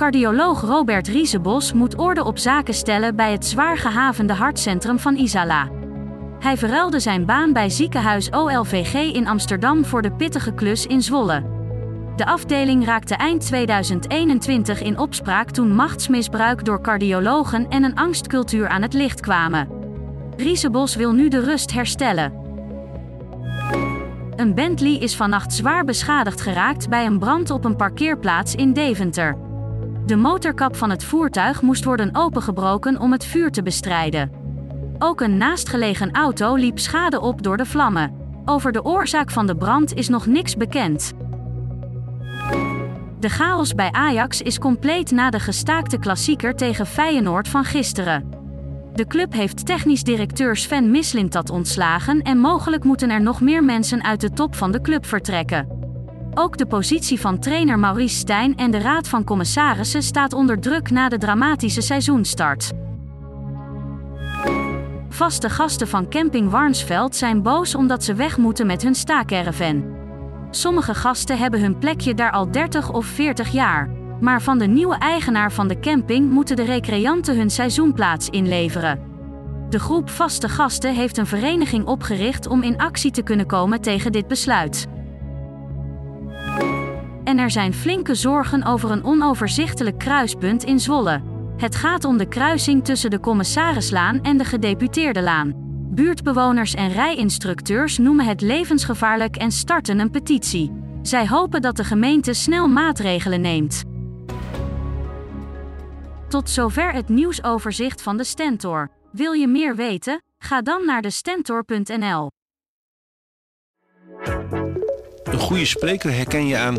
Cardioloog Robert Riesebos moet orde op zaken stellen bij het zwaar gehavende hartcentrum van Isala. Hij verruilde zijn baan bij ziekenhuis OLVG in Amsterdam voor de pittige klus in Zwolle. De afdeling raakte eind 2021 in opspraak toen machtsmisbruik door cardiologen en een angstcultuur aan het licht kwamen. Riesebos wil nu de rust herstellen. Een Bentley is vannacht zwaar beschadigd geraakt bij een brand op een parkeerplaats in Deventer. De motorkap van het voertuig moest worden opengebroken om het vuur te bestrijden. Ook een naastgelegen auto liep schade op door de vlammen. Over de oorzaak van de brand is nog niks bekend. De chaos bij Ajax is compleet na de gestaakte klassieker tegen Feyenoord van gisteren. De club heeft technisch directeur Sven Mislintat ontslagen en mogelijk moeten er nog meer mensen uit de top van de club vertrekken. Ook de positie van trainer Maurice Stijn en de Raad van Commissarissen staat onder druk na de dramatische seizoenstart. Vaste gasten van camping Warnsveld zijn boos omdat ze weg moeten met hun staakerven. Sommige gasten hebben hun plekje daar al 30 of 40 jaar. Maar van de nieuwe eigenaar van de camping moeten de recreanten hun seizoenplaats inleveren. De groep vaste gasten heeft een vereniging opgericht om in actie te kunnen komen tegen dit besluit. En er zijn flinke zorgen over een onoverzichtelijk kruispunt in Zwolle. Het gaat om de kruising tussen de Commissarislaan en de Gedeputeerdelaan. Buurtbewoners en rijinstructeurs noemen het levensgevaarlijk en starten een petitie. Zij hopen dat de gemeente snel maatregelen neemt. Tot zover het nieuwsoverzicht van de Stentor. Wil je meer weten? Ga dan naar de stentor.nl. Een goede spreker herken je aan